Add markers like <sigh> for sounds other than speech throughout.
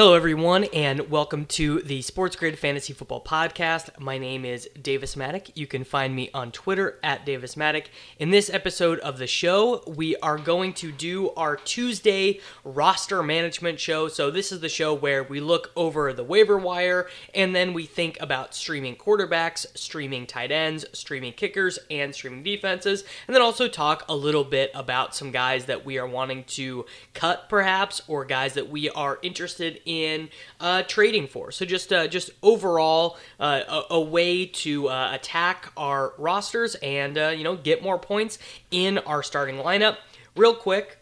Hello, everyone, and welcome to the Sports Grid Fantasy Football Podcast. My name is Davis Mattek. You can find me on Twitter at Davis Mattek. In this episode of the show, we are going to do our Tuesday roster management show. So, this is the show where we look over the waiver wire and then we think about streaming quarterbacks, streaming tight ends, streaming kickers, and streaming defenses, and then also talk a little bit about some guys that we are wanting to cut, perhaps, or guys that we are interested in uh, trading for. So just uh, just overall uh, a, a, way to uh, attack our rosters and uh, you know get more points in our starting lineup. Real quick,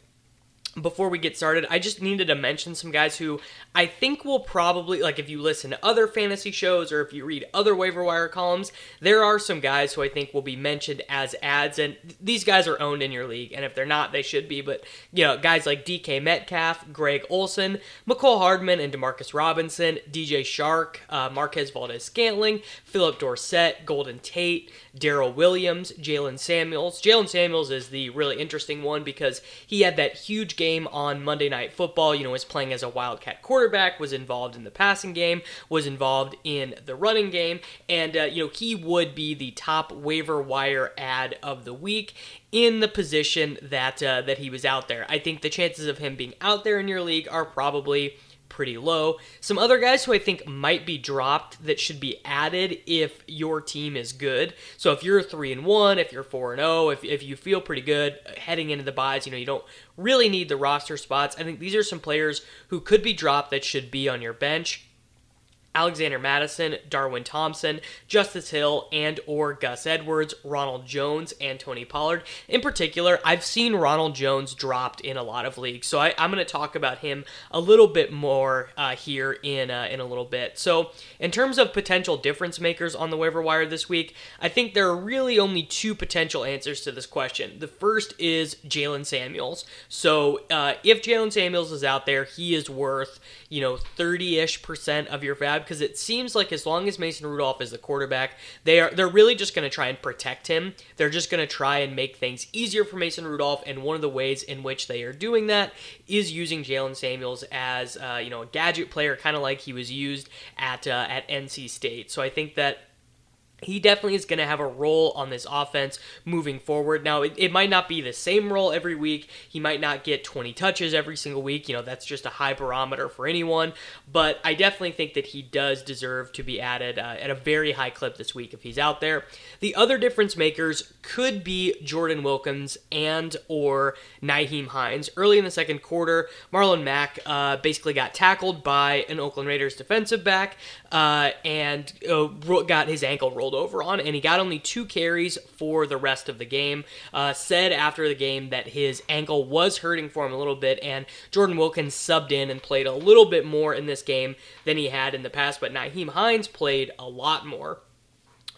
before we get started, I just needed to mention some guys who I think we'll probably, like, if you listen to other fantasy shows or if you read other waiver wire columns, there are some guys who I think will be mentioned as ads. And these guys are owned in your league. And if they're not, they should be. But, you know, guys like DK Metcalf, Greg Olsen, Mecole Hardman, and Demarcus Robinson, DJ Chark, uh, Marquez Valdes Scantling, Phillip Dorsett, Golden Tate, Darrell Williams, Jaylen Samuels. Jaylen Samuels is the really interesting one because he had that huge game on Monday Night Football. You know, was playing as a Wildcat quarterback, was involved in the passing game, was involved in the running game, and uh, you know he would be the top waiver wire ad of the week in the position that uh, that he was out there. I think the chances of him being out there in your league are probably pretty low. Some other guys who I think might be dropped that should be added if your team is good. So if you're 3 and 1, if you're 4 and 0, if, if you feel pretty good heading into the buys, you know, you don't really need the roster spots. I think these are some players who could be dropped that should be on your bench. Alexander Mattison, Darwin Thompson, Justice Hill, and or Gus Edwards, Ronald Jones, and Tony Pollard. In particular, I've seen Ronald Jones dropped in a lot of leagues, so I, am going to talk about him a little bit more uh, here in uh, in a little bit. So, in terms of potential difference makers on the waiver wire this week, I think there are really only two potential answers to this question. The first is Jaylen Samuels. So, uh, if Jaylen Samuels is out there, he is worth you know 30ish percent of your fab because it seems like as long as Mason Rudolph is the quarterback, they are they're really just going to try and protect him. They're just going to try and make things easier for Mason Rudolph, and one of the ways in which they are doing that is using Jaylen Samuels as uh, you know a gadget player, kind of like he was used at uh, at NC State. So I think that he definitely is going to have a role on this offense moving forward. Now, it, it, might not be the same role every week. He might not get 20 touches every single week. You know, that's just a high barometer for anyone. But I definitely think that he does deserve to be added uh, at a very high clip this week if he's out there. The other difference makers could be Jordan Wilkins and or Nyheim Hines. Early in the second quarter, Marlon Mack uh, basically got tackled by an Oakland Raiders defensive back uh, and uh, got his ankle rolled rolled over on, and he got only two carries for the rest of the game. Uh, said after the game that his ankle was hurting for him a little bit, and Jordan Wilkins subbed in and played a little bit more in this game than he had in the past, but Nyheim Hines played a lot more.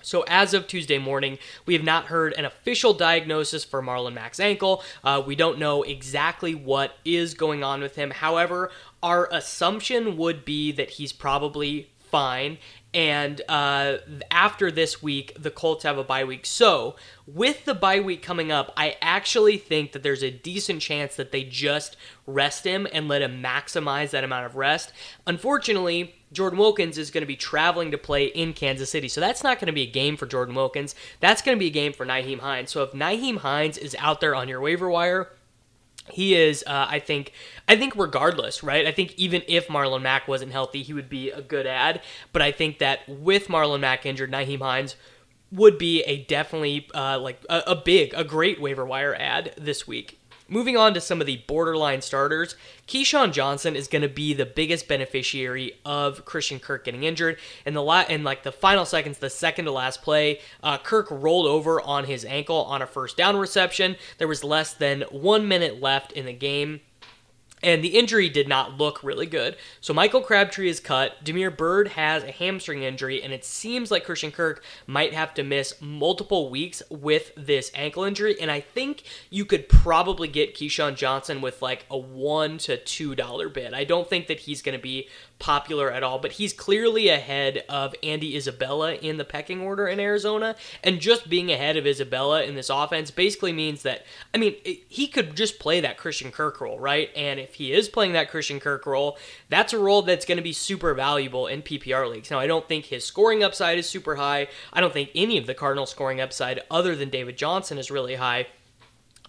So, as of Tuesday morning, we have not heard an official diagnosis for Marlon Mack's ankle. Uh, we don't know exactly what is going on with him. However, our assumption would be that he's probably fine and uh, after this week, the Colts have a bye week. So, with the bye week coming up, I actually think that there's a decent chance that they just rest him and let him maximize that amount of rest. Unfortunately, Jordan Wilkins is going to be traveling to play in Kansas City. So that's not going to be a game for Jordan Wilkins. That's going to be a game for Nyheim Hines. So if Nyheim Hines is out there on your waiver wire, he is uh, i think i think regardless right? I think even if marlon mack wasn't healthy he would be a good ad. But i think that with marlon mack injured nyheim hines would be a definitely uh, like a, a big a great waiver wire ad this week Moving on to some of the borderline starters, KeeSean Johnson is going to be the biggest beneficiary of Christian Kirk getting injured. In the la- in like the final seconds, the second to last play, uh, Kirk rolled over on his ankle on a first down reception. There was less than one minute left in the game. And the injury did not look really good. So Michael Crabtree is cut. Damiere Byrd has a hamstring injury, and it seems like Christian Kirk might have to miss multiple weeks with this ankle injury. And I think you could probably get KeeSean Johnson with like a one to two dollar bid. I don't think that he's going to be popular at all, but he's clearly ahead of Andy Isabella in the pecking order in Arizona. And just being ahead of Isabella in this offense basically means that, I mean, he could just play that Christian Kirk role, right? And if he is playing that Christian Kirk role, that's a role that's going to be super valuable in PPR leagues. Now, I don't think his scoring upside is super high. I don't think any of the Cardinals scoring upside other than David Johnson is really high.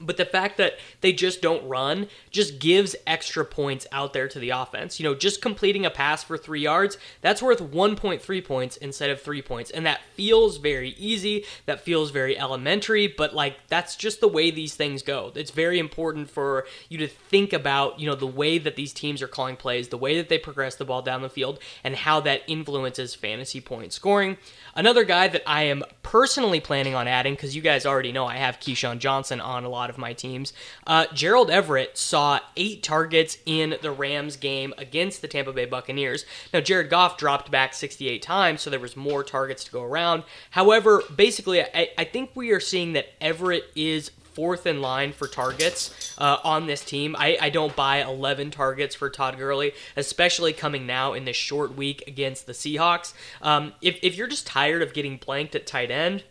But the fact that they just don't run just gives extra points out there to the offense. You know, just completing a pass for three yards, that's worth 1.3 points instead of three points. And that feels very easy. That feels very elementary, but like that's just the way these things go. It's very important for you to think about, you know, the way that these teams are calling plays, the way that they progress the ball down the field, and how that influences fantasy point scoring. Another guy that I am personally planning on adding, because you guys already know I have KeeSean Johnson on a lot of my teams. Uh, Gerald Everett saw eight targets in the Rams game against the Tampa Bay Buccaneers. Now, Jared Goff dropped back 68 times, so there was more targets to go around. However, basically, I, I think we are seeing that Everett is fourth in line for targets uh, on this team. I, I, don't buy 11 targets for Todd Gurley, especially coming now in this short week against the Seahawks. Um, if, if you're just tired of getting blanked at tight end,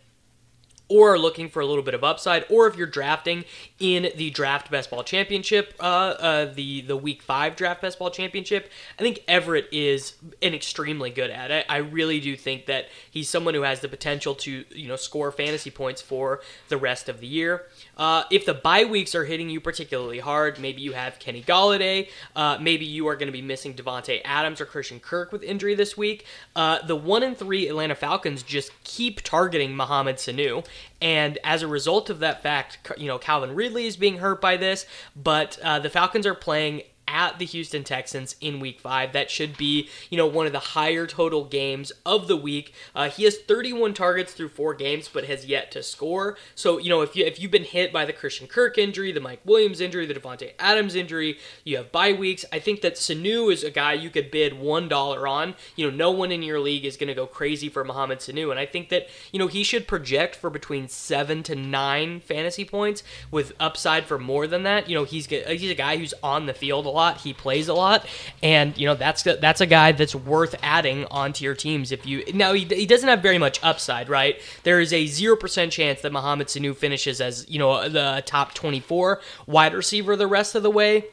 or are looking for a little bit of upside, or if you're drafting in the draft best ball championship, uh, uh, the the week five draft best ball championship, I think Everett is an extremely good at it. I really do think that he's someone who has the potential to you know score fantasy points for the rest of the year. Uh, if the bye weeks are hitting you particularly hard, maybe you have Kenny Golladay, uh, maybe you are going to be missing Davante Adams or Christian Kirk with injury this week. Uh, the one and three Atlanta Falcons just keep targeting Mohamed Sanu. And as a result of that fact, you know, Calvin Ridley is being hurt by this, but uh, the Falcons are playing at the Houston Texans in week five. That should be, you know, one of the higher total games of the week. Uh, he has 31 targets through four games, but has yet to score. So, you know, if you if you've been hit by the Christian Kirk injury, the Mike Williams injury, the Davante Adams injury, you have bye weeks. I think that Sanu is a guy you could bid one dollar on. You know, no one in your league is going to go crazy for Mohamed Sanu, and I think that you know he should project for between seven to nine fantasy points with upside for more than that. You know, he's he's a guy who's on the field a lot lot. He plays a lot, and you know that's that's a guy that's worth adding onto your teams. If you now he, he doesn't have very much upside, right? There is a zero percent chance that Mohamed Sanu finishes as you know the top twenty four wide receiver the rest of the way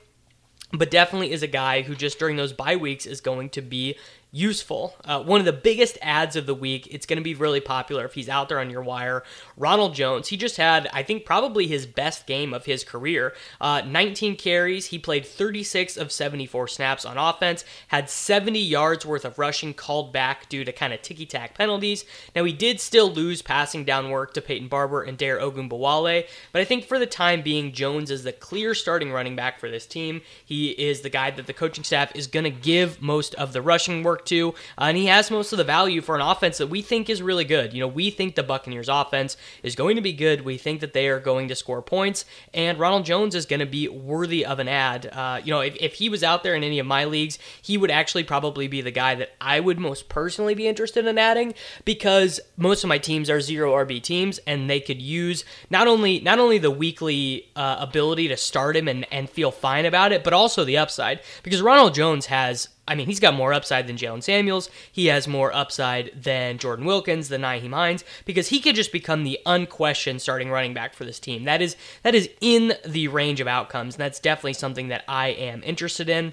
but definitely is a guy who just during those bye weeks is going to be useful. Uh, one of the biggest ads of the week. It's going to be really popular if he's out there on your wire. Ronald Jones. He just had, I think, probably his best game of his career. Uh, 19 carries. He played 36 of 74 snaps on offense. Had 70 yards worth of rushing called back due to kind of ticky tack penalties. Now he did still lose passing down work to Peyton Barber and Dare Ogunbowale, but I think for the time being, Jones is the clear starting running back for this team. He is the guy that the coaching staff is going to give most of the rushing work work to, uh, and he has most of the value for an offense that we think is really good. You know, we think the Buccaneers offense is going to be good. We think that they are going to score points, and Ronald Jones is going to be worthy of an ad. Uh, you know, if, if he was out there in any of my leagues, he would actually probably be the guy that I would most personally be interested in adding because most of my teams are zero RB teams, and they could use not only not only the weekly uh, ability to start him and, and feel fine about it, but also the upside because Ronald Jones has I mean, he's got more upside than Jaylen Samuels. He has more upside than Jordan Wilkins, than Nyheim Hines, because he could just become the unquestioned starting running back for this team. That is that is in the range of outcomes, and that's definitely something that I am interested in.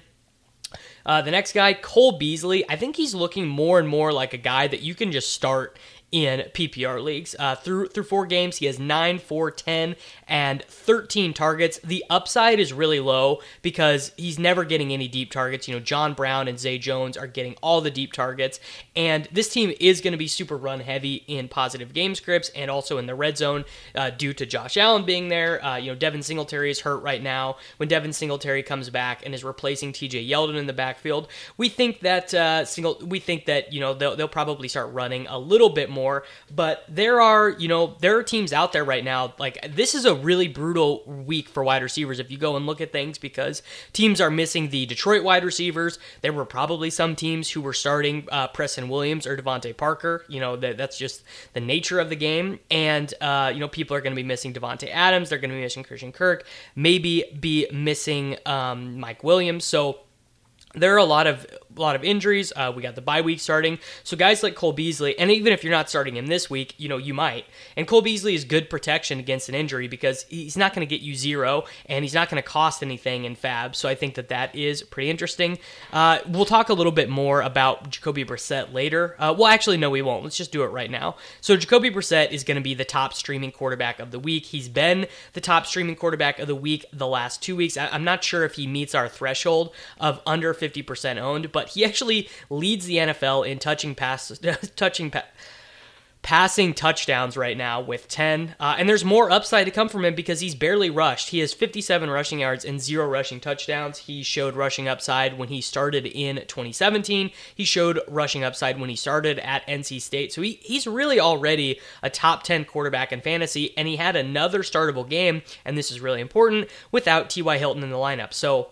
Uh, the next guy, Cole Beasley, I think he's looking more and more like a guy that you can just start in PPR leagues. Uh, through through four games, he has 9, 4, 10, and 13 targets. The upside is really low because he's never getting any deep targets. You know, John Brown and Zay Jones are getting all the deep targets, and this team is going to be super run heavy in positive game scripts and also in the red zone uh, due to Josh Allen being there. Uh, you know, Devin Singletary is hurt right now. When Devin Singletary comes back and is replacing T.J. Yeldon in the backfield, we think that uh, single we think that you know they'll, they'll probably start running a little bit more. But there are, you know, there are teams out there right now. Like this is a really brutal week for wide receivers if you go and look at things because teams are missing the Detroit wide receivers. There were probably some teams who were starting uh, Preston Williams or DeVante Parker. You know, that that's just the nature of the game. And uh, you know, people are going to be missing Davante Adams. They're going to be missing Christian Kirk. Maybe be missing um, Mike Williams. So there are a lot of a lot of injuries. Uh, we got the bye week starting, so guys like Cole Beasley, and even if you're not starting him this week, you know you might. And Cole Beasley is good protection against an injury because he's not going to get you zero, and he's not going to cost anything in Fab. So I think that that is pretty interesting. Uh, we'll talk a little bit more about Jacoby Brissett later. Uh, well, actually, no, we won't. Let's just do it right now. So Jacoby Brissett is going to be the top streaming quarterback of the week. He's been the top streaming quarterback of the week the last two weeks. I- I'm not sure if he meets our threshold of under 50% owned, but he actually leads the NFL in touching pass, <laughs> touching pa- passing touchdowns right now with 10. Uh, and there's more upside to come from him because he's barely rushed. He has 57 rushing yards and zero rushing touchdowns. He showed rushing upside when he started in 2017. He showed rushing upside when he started at NC State. So he, he's really already a top 10 quarterback in fantasy. And he had another startable game, and this is really important, without T.Y. Hilton in the lineup. So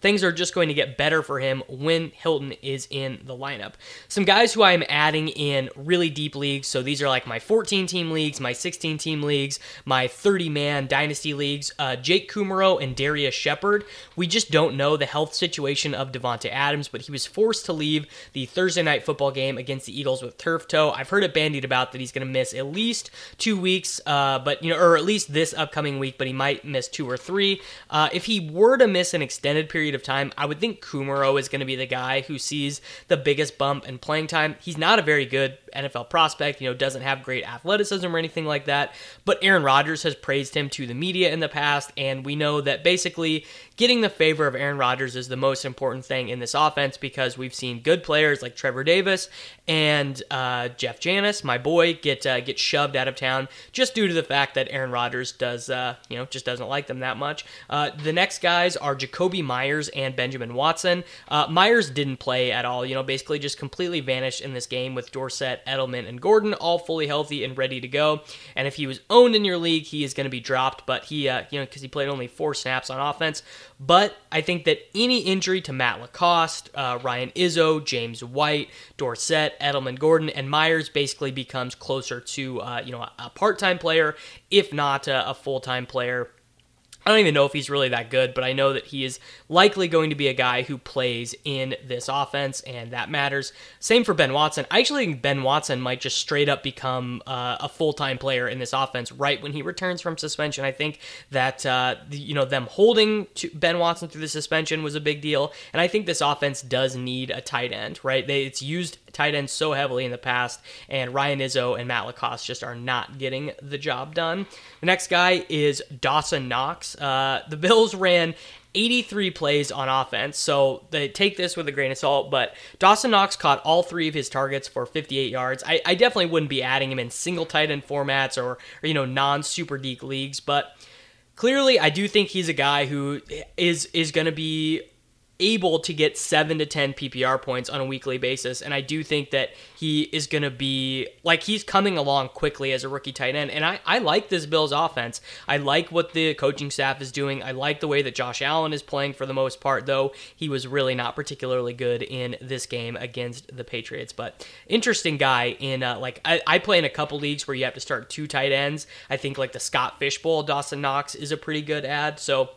things are just going to get better for him when Hilton is in the lineup. Some guys who I am adding in really deep leagues. So these are like my 14 team leagues, my 16 team leagues, my 30 man dynasty leagues. Uh, Jake Kumerow and Darrius Shepherd. We just don't know the health situation of Davante Adams, but he was forced to leave the Thursday night football game against the Eagles with turf toe. I've heard it bandied about that he's going to miss at least two weeks, uh, but you know, or at least this upcoming week, but he might miss two or three. Uh, if he were to miss an extended period of time, I would think Kumerow is going to be the guy who sees the biggest bump in playing time. He's not a very good NFL prospect, you know, doesn't have great athleticism or anything like that, but Aaron Rodgers has praised him to the media in the past, and we know that basically getting the favor of Aaron Rodgers is the most important thing in this offense because we've seen good players like Trevor Davis and uh, Jeff Janis, my boy, get uh, get shoved out of town just due to the fact that Aaron Rodgers does, uh, you know, just doesn't like them that much. Uh, the next guys are Jakobi Meyers and Benjamin Watson. Uh, Meyers didn't play at all, you know, basically just completely vanished in this game with Dorsett, Edelman, and Gordon all fully healthy and ready to go. And if he was owned in your league, he is going to be dropped, but he, uh, you know, because he played only four snaps on offense. But I think that any injury to Matt LaCosse, uh, Ryan Izzo, James White, Dorsett, Edelman, Gordon, and Meyers basically becomes closer to uh, you know a part-time player, if not a, a full-time player I don't even know if he's really that good, but I know that he is likely going to be a guy who plays in this offense, and that matters. Same for Ben Watson. I actually think Ben Watson might just straight up become uh, a full time player in this offense right when he returns from suspension. I think that uh, you know them holding Ben Watson through the suspension was a big deal, and I think this offense does need a tight end. Right? They, it's used tight ends so heavily in the past, and Ryan Izzo and Matt LaCosse just are not getting the job done. The next guy is Dawson Knox. Uh, the Bills ran 83 plays on offense, so they take this with a grain of salt. But Dawson Knox caught all three of his targets for 58 yards. I, I definitely wouldn't be adding him in single tight end formats or, or you know non super deep leagues, but clearly I do think he's a guy who is is going to be able to get 7 to 10 PPR points on a weekly basis and I do think that he is going to be like he's coming along quickly as a rookie tight end and I, I like this Bills offense. I like what the coaching staff is doing. I like the way that Josh Allen is playing for the most part though he was really not particularly good in this game against the Patriots but interesting guy in uh, like I, I play in a couple leagues where you have to start two tight ends. I think like the Scott Fishbowl Dawson Knox is a pretty good ad so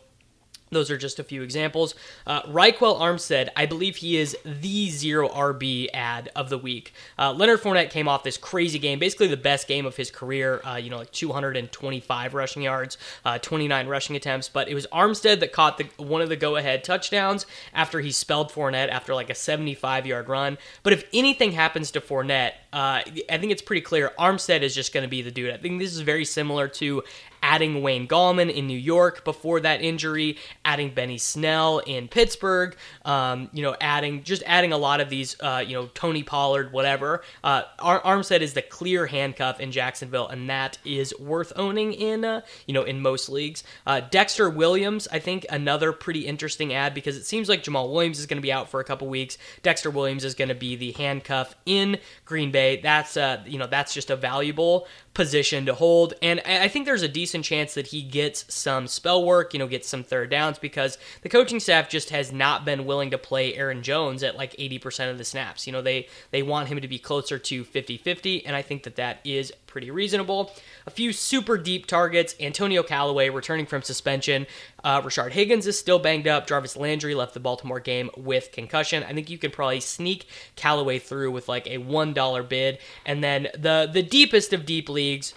those are just a few examples. Uh, Ryquell Armstead, I believe he is the zero RB ad of the week. Uh, Leonard Fournette came off this crazy game, basically the best game of his career. Uh, you know, like 225 rushing yards, uh, 29 rushing attempts. But it was Armstead that caught the, one of the go-ahead touchdowns after he spelled Fournette after like a 75-yard run. But if anything happens to Fournette, uh, I think it's pretty clear Armstead is just going to be the dude. I think this is very similar to adding Wayne Gallman in New York before that injury, adding Benny Snell in Pittsburgh, um, you know, adding just adding a lot of these, uh, you know, Tony Pollard, whatever. Uh, Ar- Armstead is the clear handcuff in Jacksonville, and that is worth owning in, uh, you know, in most leagues. Uh, Dexter Williams, I think, another pretty interesting ad because it seems like Jamaal Williams is going to be out for a couple weeks. Dexter Williams is going to be the handcuff in Green Bay. That's, uh, you know, that's just a valuable position to hold. And I think there's a decent chance that he gets some spell work, you know, gets some third downs because the coaching staff just has not been willing to play Aaron Jones at like 80% of the snaps. You know, they they want him to be closer to 50-50 and I think that that is pretty reasonable. A few super deep targets. Antonio Callaway returning from suspension. Uh, Rashard Higgins is still banged up. Jarvis Landry left the Baltimore game with concussion. I think you can probably sneak Callaway through with like a $1 bid. And then the, the deepest of deep leagues,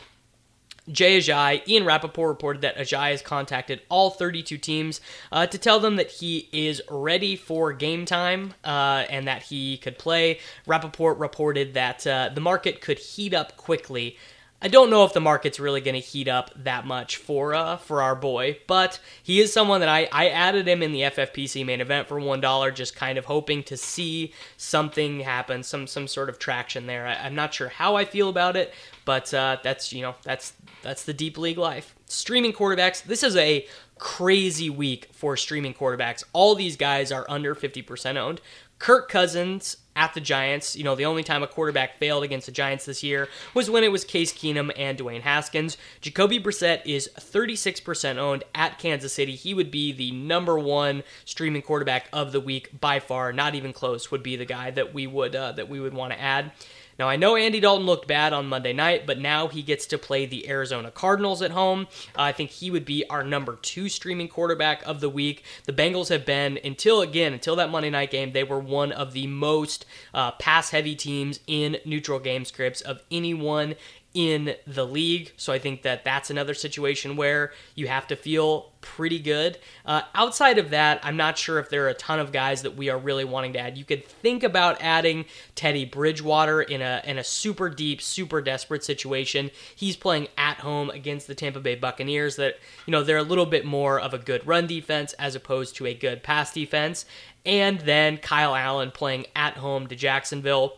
Jay Ajayi, Ian Rapoport reported that Ajayi has contacted all 32 teams uh, to tell them that he is ready for game time uh, and that he could play. Rappaport reported that uh, the market could heat up quickly I don't know if the market's really going to heat up that much for uh, for our boy, but he is someone that I, I added him in the FFPC main event for one dollar, just kind of hoping to see something happen, some some sort of traction there. I, am not sure how I feel about it, but uh, that's you know that's that's the deep league life. Streaming quarterbacks. This is a crazy week for streaming quarterbacks. All these guys are under 50% owned. Kirk Cousins at the Giants. You know, the only time a quarterback failed against the Giants this year was when it was Case Keenum and Dwayne Haskins. Jacoby Brissett is 36% owned at Kansas City. He would be the number one streaming quarterback of the week by far. Not even close would be the guy that we would uh, that we would want to add. Now, I know Andy Dalton looked bad on Monday night, but now he gets to play the Arizona Cardinals at home. Uh, I think he would be our number two streaming quarterback of the week. The Bengals have been, until again, until that Monday night game, they were one of the most uh, pass heavy teams in neutral game scripts of anyone in the league. So I think that that's another situation where you have to feel pretty good. Uh, outside of that, I'm not sure if there are a ton of guys that we are really wanting to add. You could think about adding Teddy Bridgewater in a in a super deep, super desperate situation. He's playing at home against the Tampa Bay Buccaneers. That you know they're a little bit more of a good run defense as opposed to a good pass defense. And then Kyle Allen playing at home to Jacksonville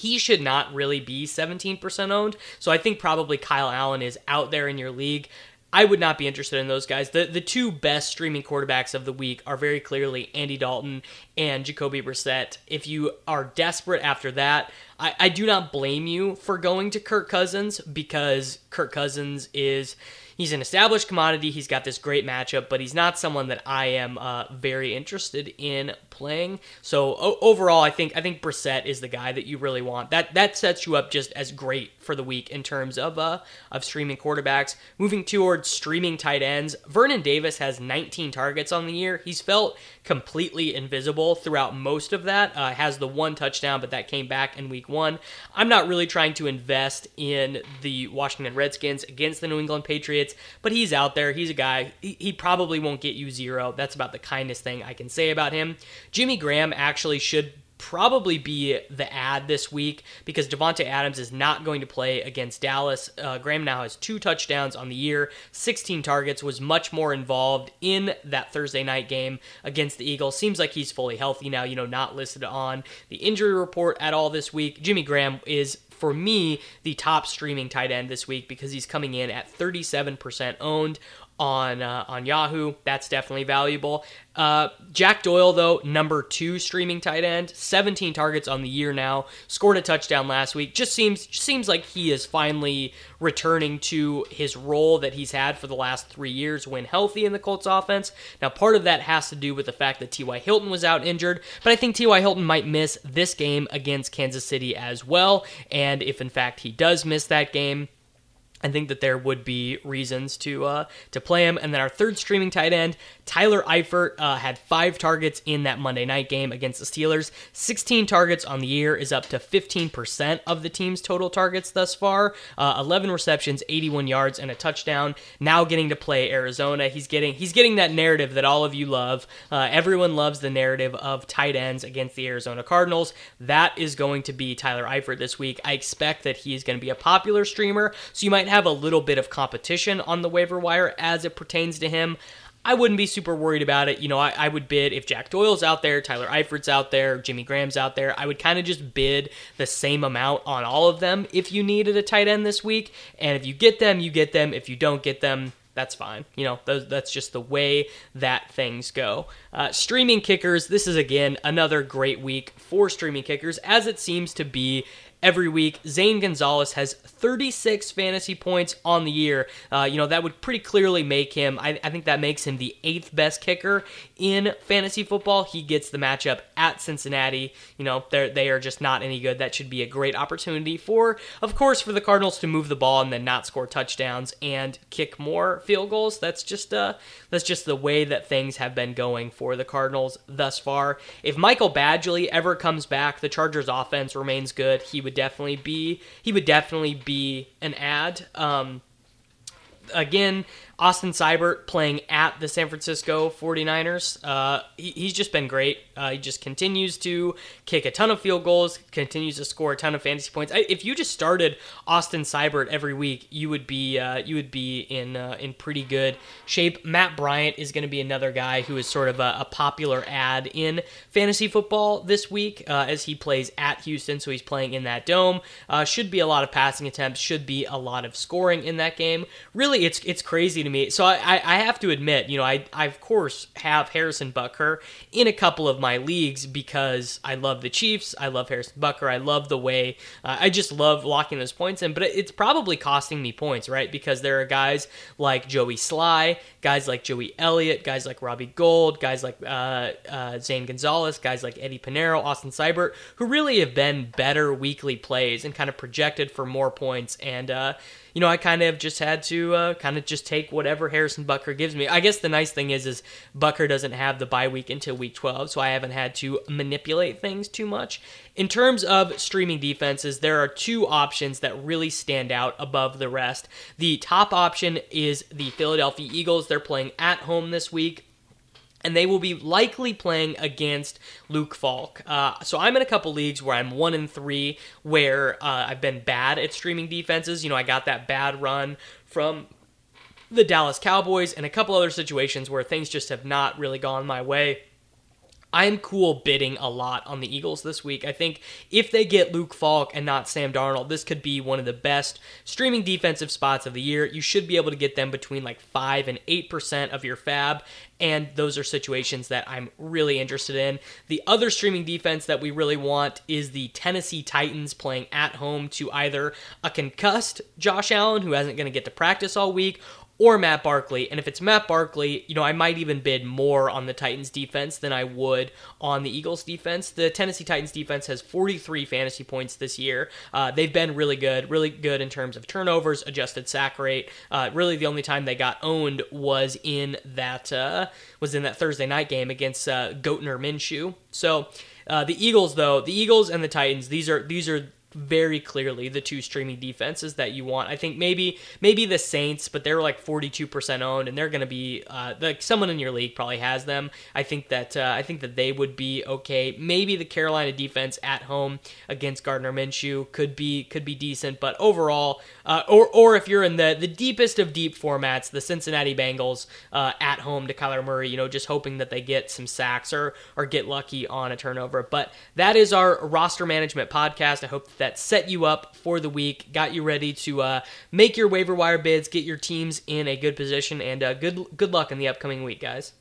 he should not really be 17% owned. So I think probably Kyle Allen is out there in your league. I would not be interested in those guys. The the two best streaming quarterbacks of the week are very clearly Andy Dalton and Jacoby Brissett. If you are desperate after that, I, I do not blame you for going to Kirk Cousins because Kirk Cousins is he's an established commodity. He's got this great matchup, but he's not someone that I am uh, very interested in playing. So o- overall, I think I think Brissett is the guy that you really want. That that sets you up just as great for the week in terms of uh, of streaming quarterbacks. Moving towards streaming tight ends, Vernon Davis has 19 targets on the year. He's felt completely invisible throughout most of that. Uh, has the one touchdown, but that came back in week one. I'm not really trying to invest in the Washington Redskins against the New England Patriots, but he's out there. He's a guy. He, he probably won't get you zero. That's about the kindest thing I can say about him. Jimmy Graham actually should probably be the ad this week because Davante Adams is not going to play against Dallas. Uh, Graham now has two touchdowns on the year, 16 targets, was much more involved in that Thursday night game against the Eagles. Seems like he's fully healthy now, you know, not listed on the injury report at all this week. Jimmy Graham is for me, the top streaming tight end this week because he's coming in at 37% owned on uh, on Yahoo. That's definitely valuable. Uh, Jack Doyle, though, number two streaming tight end, 17 targets on the year now, scored a touchdown last week. Just seems just seems like he is finally returning to his role that he's had for the last three years when healthy in the Colts offense. Now, part of that has to do with the fact that T.Y. Hilton was out injured, but I think T.Y. Hilton might miss this game against Kansas City as well. And if in fact he does miss that game, I think that there would be reasons to uh, to play him. And then our third streaming tight end, Tyler Eifert, uh, had five targets in that Monday night game against the Steelers. 16 targets on the year is up to 15% of the team's total targets thus far. Uh, 11 receptions, 81 yards, and a touchdown. Now getting to play Arizona. He's getting he's getting that narrative that all of you love. Uh, everyone loves the narrative of tight ends against the Arizona Cardinals. That is going to be Tyler Eifert this week. I expect that he is going to be a popular streamer. So you might have a little bit of competition on the waiver wire as it pertains to him. I wouldn't be super worried about it. You know, I, I, would bid if Jack Doyle's out there, Tyler Eifert's out there, Jimmy Graham's out there. I would kind of just bid the same amount on all of them if you needed a tight end this week. And if you get them, you get them. If you don't get them, that's fine. You know, that's just the way that things go. Uh, streaming kickers, this is again another great week for streaming kickers, as it seems to be every week. Zane Gonzalez has 36 fantasy points on the year. Uh, you know, that would pretty clearly make him, I, I, think that makes him the eighth best kicker in fantasy football. He gets the matchup at Cincinnati. You know, they are just not any good. That should be a great opportunity for, of course, for the Cardinals to move the ball and then not score touchdowns and kick more field goals. That's just, uh, that's just the way that things have been going for the Cardinals thus far. If Michael Badgley ever comes back, the Chargers offense remains good. He would would definitely be he would definitely be an ad. Um, again, Austin Seibert playing at the San Francisco 49ers. Uh, he, he's just been great. Uh, he just continues to kick a ton of field goals, continues to score a ton of fantasy points. I, if you just started Austin Seibert every week, you would be uh, you would be in uh, in pretty good shape. Matt Bryant is going to be another guy who is sort of a, a popular ad in fantasy football this week uh, as he plays at Houston, so he's playing in that dome. Uh, should be a lot of passing attempts, should be a lot of scoring in that game. Really, it's it's crazy to me. So I, I have to admit, you know, I, I of course have Harrison Butker in a couple of my leagues because I love the Chiefs. I love Harrison Butker. I love the way uh, I just love locking those points in. But it's probably costing me points, right? Because there are guys like Joey Slye, guys like Joey Elliott, guys like Robbie Gould, guys like uh, uh, Zane Gonzalez, guys like Eddie Piñeiro, Austin Seibert, who really have been better weekly plays and kind of projected for more points. And uh, you know, I kind of just had to uh, kind of just take whatever Harrison Butker gives me. I guess the nice thing is, is Bucker doesn't have the bye week until week 12, so I haven't had to manipulate things too much. In terms of streaming defenses, there are two options that really stand out above the rest. The top option is the Philadelphia Eagles. They're playing at home this week and they will be likely playing against Luke Falk. Uh, so I'm in a couple leagues where I'm one in three, where uh, I've been bad at streaming defenses. You know, I got that bad run from the Dallas Cowboys and a couple other situations where things just have not really gone my way. I'm cool bidding a lot on the Eagles this week. I think if they get Luke Falk and not Sam Darnold, this could be one of the best streaming defensive spots of the year. You should be able to get them between like 5 and 8% of your fab, and those are situations that I'm really interested in. The other streaming defense that we really want is the Tennessee Titans playing at home to either a concussed Josh Allen, who isn't going to get to practice all week, or Matt Barkley. And if it's Matt Barkley, you know, I might even bid more on the Titans defense than I would on the Eagles defense. The Tennessee Titans defense has 43 fantasy points this year. Uh, they've been really good, really good in terms of turnovers, adjusted sack rate. Uh, really, the only time they got owned was in that uh, was in that Thursday night game against uh, Gardner Minshew. So. Uh, the Eagles, though, the Eagles and the Titans, these are these are very clearly the two streaming defenses that you want. I think maybe maybe the Saints, but they're like 42% owned, and they're going to be uh, like someone in your league probably has them. I think that uh, I think that they would be okay. Maybe the Carolina defense at home against Gardner Minshew could be could be decent, but overall, uh, or or if you're in the the deepest of deep formats, the Cincinnati Bengals uh, at home to Kyler Murray, you know, just hoping that they get some sacks or or get lucky on a turnover. But that is our roster management podcast. I hope that set you up for the week, got you ready to uh, make your waiver wire bids, get your teams in a good position, and uh, good good luck in the upcoming week, guys.